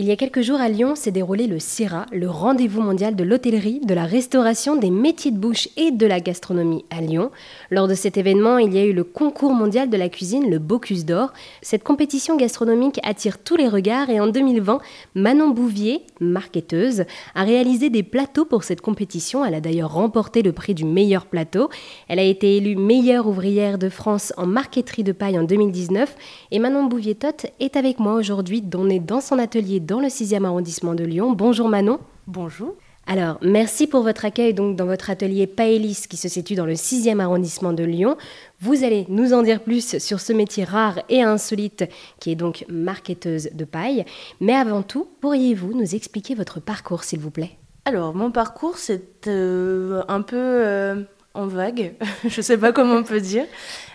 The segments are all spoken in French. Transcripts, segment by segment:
Il y a quelques jours à Lyon s'est déroulé le CIRA, le rendez-vous mondial de l'hôtellerie, de la restauration, des métiers de bouche et de la gastronomie à Lyon. Lors de cet événement, il y a eu le concours mondial de la cuisine, le Bocuse d'Or. Cette compétition gastronomique attire tous les regards et en 2020, Manon Bouvier, marketeuse, a réalisé des plateaux pour cette compétition. Elle a d'ailleurs remporté le prix du meilleur plateau. Elle a été élue meilleure ouvrière de France en marqueterie de paille en 2019 et Manon Bouvier-Tot est avec moi aujourd'hui, est dans son atelier dans le 6e arrondissement de Lyon. Bonjour Manon. Bonjour. Alors, merci pour votre accueil donc dans votre atelier Paélis qui se situe dans le 6e arrondissement de Lyon. Vous allez nous en dire plus sur ce métier rare et insolite qui est donc marketeuse de paille. Mais avant tout, pourriez-vous nous expliquer votre parcours, s'il vous plaît? Alors, mon parcours, c'est euh, un peu euh, en vague. Je ne sais pas comment on peut dire.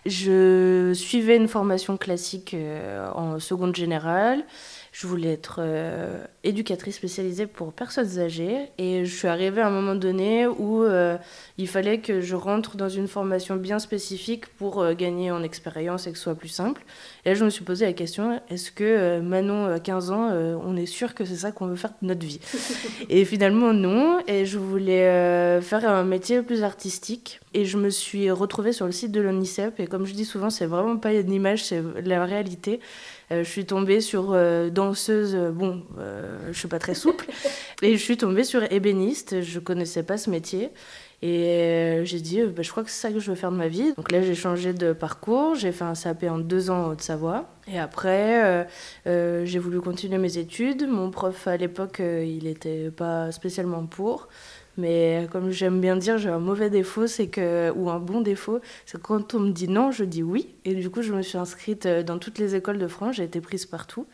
Je suivais une formation classique euh, en seconde générale. Je voulais être euh, éducatrice spécialisée pour personnes âgées et je suis arrivée à un moment donné où euh, il fallait que je rentre dans une formation bien spécifique pour euh, gagner en expérience et que ce soit plus simple. Et là, je me suis posé la question est-ce que Manon, à 15 ans, on est sûr que c'est ça qu'on veut faire de notre vie? Et finalement, non. Et je voulais faire un métier plus artistique. Et je me suis retrouvée sur le site de l'ONICEP. Et comme je dis souvent, c'est vraiment pas une image, c'est la réalité. Je suis tombée sur danseuse, euh, bon, je suis pas très souple, et je suis tombée sur ébéniste, je connaissais pas ce métier. Et j'ai dit, bah, je crois que c'est ça que je veux faire de ma vie. Donc là, j'ai changé de parcours. J'ai fait un CAP en deux ans en Haute-Savoie. Et après, j'ai voulu continuer mes études. Mon prof, à l'époque, il n'était pas spécialement pour. Mais comme j'aime bien dire, j'ai un mauvais défaut, c'est que ou un bon défaut, c'est que quand on me dit non, je dis oui. Et du coup, je me suis inscrite euh, dans toutes les écoles de France, j'ai été prise partout.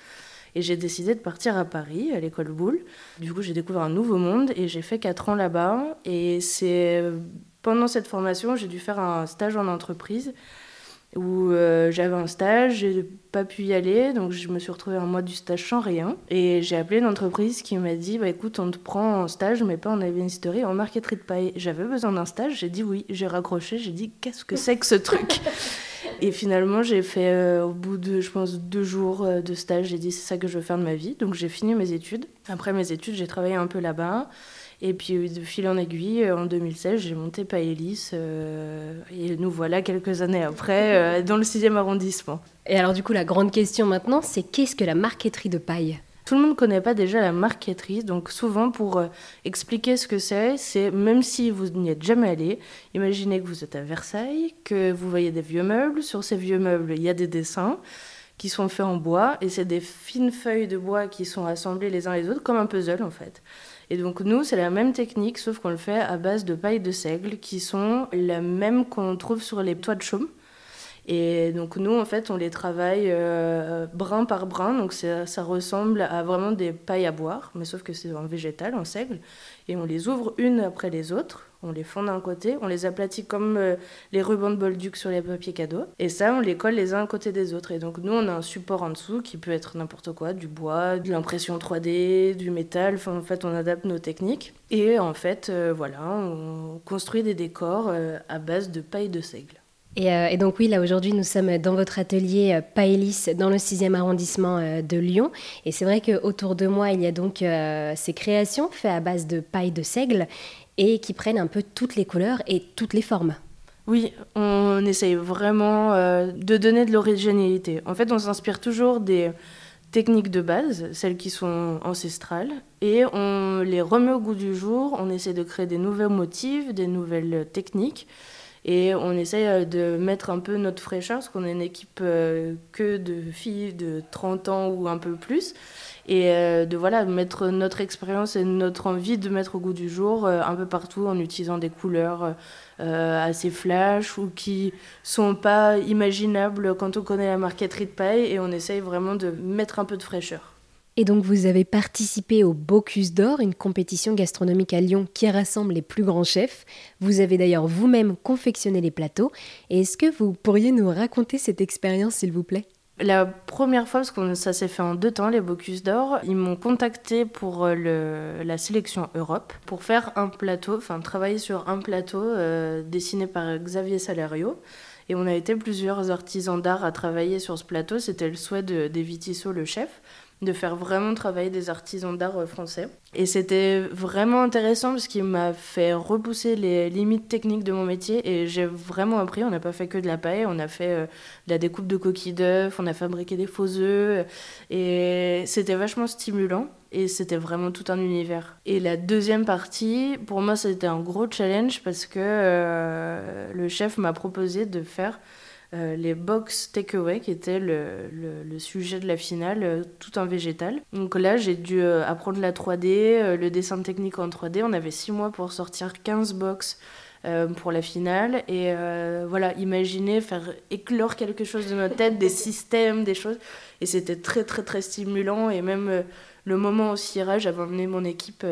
Et j'ai décidé de partir à Paris, à l'école Boulle. Du coup, j'ai découvert un nouveau monde et j'ai fait 4 ans là-bas. Et c'est pendant cette formation, j'ai dû faire un stage en entreprise où euh, j'avais un stage, j'ai pas pu y aller, donc je me suis retrouvée un mois du stage sans rien. Et j'ai appelé une entreprise qui m'a dit bah, écoute, on te prend en stage, mais pas en ébénisterie, en marqueterie de paille. J'avais besoin d'un stage, j'ai dit oui, j'ai raccroché, j'ai dit qu'est-ce que c'est que ce truc? Et finalement, j'ai fait, euh, au bout de, je pense, deux jours euh, de stage, j'ai dit c'est ça que je veux faire de ma vie. Donc j'ai fini mes études. Après mes études, j'ai travaillé un peu là-bas. Et puis de fil en aiguille, euh, en 2016, j'ai monté Paélis euh, et nous voilà quelques années après euh, dans le 6e arrondissement. Et alors du coup, la grande question maintenant, c'est qu'est-ce que la marqueterie de paille? Tout le monde ne connaît pas déjà la marqueterie, donc souvent pour expliquer ce que c'est, c'est même si vous n'y êtes jamais allé, imaginez que vous êtes à Versailles, que vous voyez des vieux meubles, sur ces vieux meubles il y a des dessins qui sont faits en bois, et c'est des fines feuilles de bois qui sont assemblées les uns les autres comme un puzzle en fait. Et donc nous, c'est la même technique, sauf qu'on le fait à base de paille de seigle, qui sont la même qu'on trouve sur les toits de chaume. Et donc nous, en fait, on les travaille euh, brin par brin, donc ça, ressemble à vraiment des pailles à boire, mais sauf que c'est en végétal, en seigle, et on les ouvre une après les autres, on les fond d'un côté, on les aplatit comme euh, les rubans de Bolduc sur les papiers cadeaux. Et ça, on les colle les uns à côté des autres. Et donc, nous, on a un support en dessous qui peut être n'importe quoi, du bois, de l'impression 3D, du métal. En fait, on adapte nos techniques. Et en fait, euh, voilà, on construit des décors euh, à base de paille de seigle. Et, donc oui, là aujourd'hui, nous sommes dans votre atelier Paélis dans le 6e arrondissement de Lyon. Et c'est vrai qu'autour de moi, il y a donc ces créations faites à base de paille de seigle et qui prennent un peu toutes les couleurs et toutes les formes. Oui, on essaye vraiment euh, de donner de l'originalité. En fait, on s'inspire toujours des techniques de base, celles qui sont ancestrales, et on les remet au goût du jour. On essaie de créer des nouveaux motifs, des nouvelles techniques. Et on essaye euh, de mettre un peu notre fraîcheur, parce qu'on est une équipe euh, que de filles de 30 ans ou un peu plus et euh, de voilà mettre notre expérience et notre envie de mettre au goût du jour un peu partout en utilisant des couleurs assez flash ou qui sont pas imaginables quand on connaît la marqueterie de paille et on essaye vraiment de mettre un peu de fraîcheur. Et donc vous avez participé au Bocuse d'Or, une compétition gastronomique à Lyon qui rassemble les plus grands chefs. Vous avez d'ailleurs vous-même confectionné les plateaux. Et est-ce que vous pourriez nous raconter cette expérience, s'il vous plaît? La première fois, parce que ça s'est fait en deux temps, les Bocuse d'Or, ils m'ont contacté pour euh, la sélection Europe pour faire un plateau, enfin travailler sur un plateau euh, dessiné par Xavier Salerio. Et on a été plusieurs artisans d'art à travailler sur ce plateau. C'était le souhait de, le chef. De faire vraiment travailler des artisans d'art euh, français. Et c'était vraiment intéressant parce qu'il m'a fait repousser les limites techniques de mon métier et j'ai vraiment appris. On n'a pas fait que de la paille, on a fait euh, de la découpe de coquilles d'œufs, on a fabriqué des faux œufs et c'était vachement stimulant et c'était vraiment tout un univers. Et la deuxième partie, pour moi, c'était un gros challenge parce que euh, le chef m'a proposé de faire euh, les box takeaway, qui était le, sujet de la finale, euh, tout en végétal. Donc là, j'ai dû euh, apprendre la 3D, le dessin technique en 3D. On avait 6 mois pour sortir 15 box pour la finale. Et voilà, imaginer, faire éclore quelque chose de notre tête, des systèmes, des choses. Et c'était très, très, très stimulant. Et même le moment au cirage, j'avais emmené mon équipe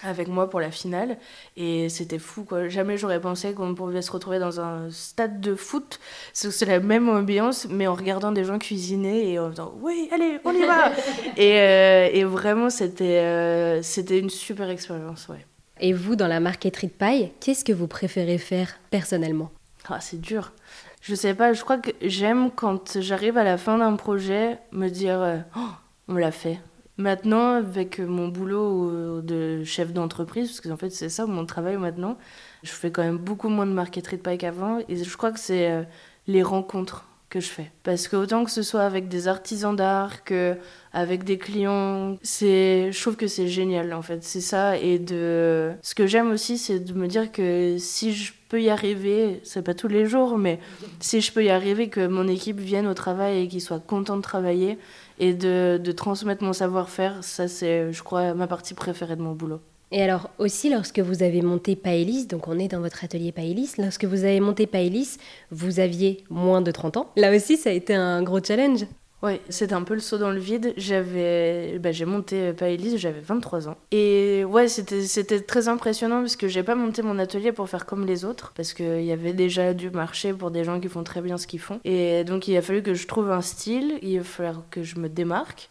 avec moi pour la finale. Et c'était fou quoi. Jamais j'aurais pensé qu'on pouvait se retrouver dans un stade de foot. C'est la même ambiance mais en regardant des gens cuisiner et en disant oui allez on y va. Et, euh, et, vraiment c'était euh, c'était une super expérience ouais. Et vous dans la marqueterie de paille qu'est-ce que vous préférez faire personnellement? Ah c'est dur. Je sais pas je crois que j'aime quand j'arrive à la fin d'un projet me dire euh, oh, on l'a fait Maintenant, avec mon boulot de chef d'entreprise, parce que fait c'est ça mon travail maintenant, je fais quand même beaucoup moins de marqueterie de paille qu'avant, et je crois que c'est euh, les rencontres que je fais. Parce que autant que ce soit avec des artisans d'art que avec des clients, je trouve que c'est génial en fait, c'est ça et de ce que j'aime aussi c'est de me dire que si je peux y arriver, c'est pas tous les jours mais si je peux y arriver que mon équipe vienne au travail et qu'ils soient contents de travailler et de, de transmettre mon savoir-faire, ça c'est, je crois, ma partie préférée de mon boulot. Et alors aussi, lorsque vous avez monté Paelis, donc on est dans votre atelier Paelis, lorsque vous avez monté Paelis, vous aviez moins de 30 ans. Là aussi, ça a été un gros challenge. Oui, c'était un peu le saut dans le vide. J'avais, bah, j'ai monté euh, Paelis, j'avais 23 ans. Et ouais, c'était, c'était très impressionnant parce que j'ai pas monté mon atelier pour faire comme les autres, parce qu'il y avait déjà du marché pour des gens qui font très bien ce qu'ils font. Et donc il a fallu que je trouve un style, il a fallu que je me démarque.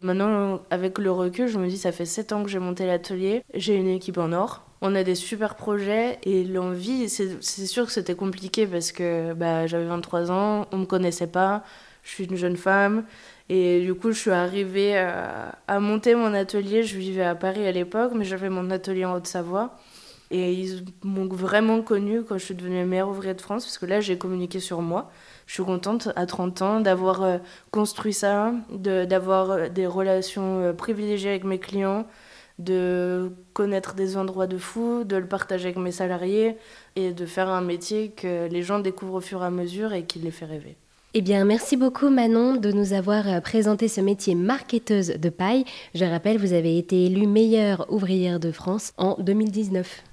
Maintenant, avec le recul, je me dis, ça fait 7 ans que j'ai monté l'atelier, j'ai une équipe en or, on a des super projets et l'envie, c'est sûr que c'était compliqué parce que bah, j'avais 23 ans, on me connaissait pas, je suis une jeune femme. Et du coup, je suis arrivée à, monter mon atelier. Je vivais à Paris à l'époque, mais j'avais mon atelier en Haute-Savoie. Et ils m'ont vraiment connue quand je suis devenue meilleure ouvrière de France, parce que là, j'ai communiqué sur moi. Je suis contente à 30 ans d'avoir euh, construit ça, d'avoir euh, des relations euh, privilégiées avec mes clients, de connaître des endroits de fou, de le partager avec mes salariés et de faire un métier que les gens découvrent au fur et à mesure et qui les fait rêver. Eh bien, merci beaucoup Manon de nous avoir euh, présenté ce métier marketeuse de paille. Je rappelle, vous avez été élue meilleure ouvrière de France en 2019.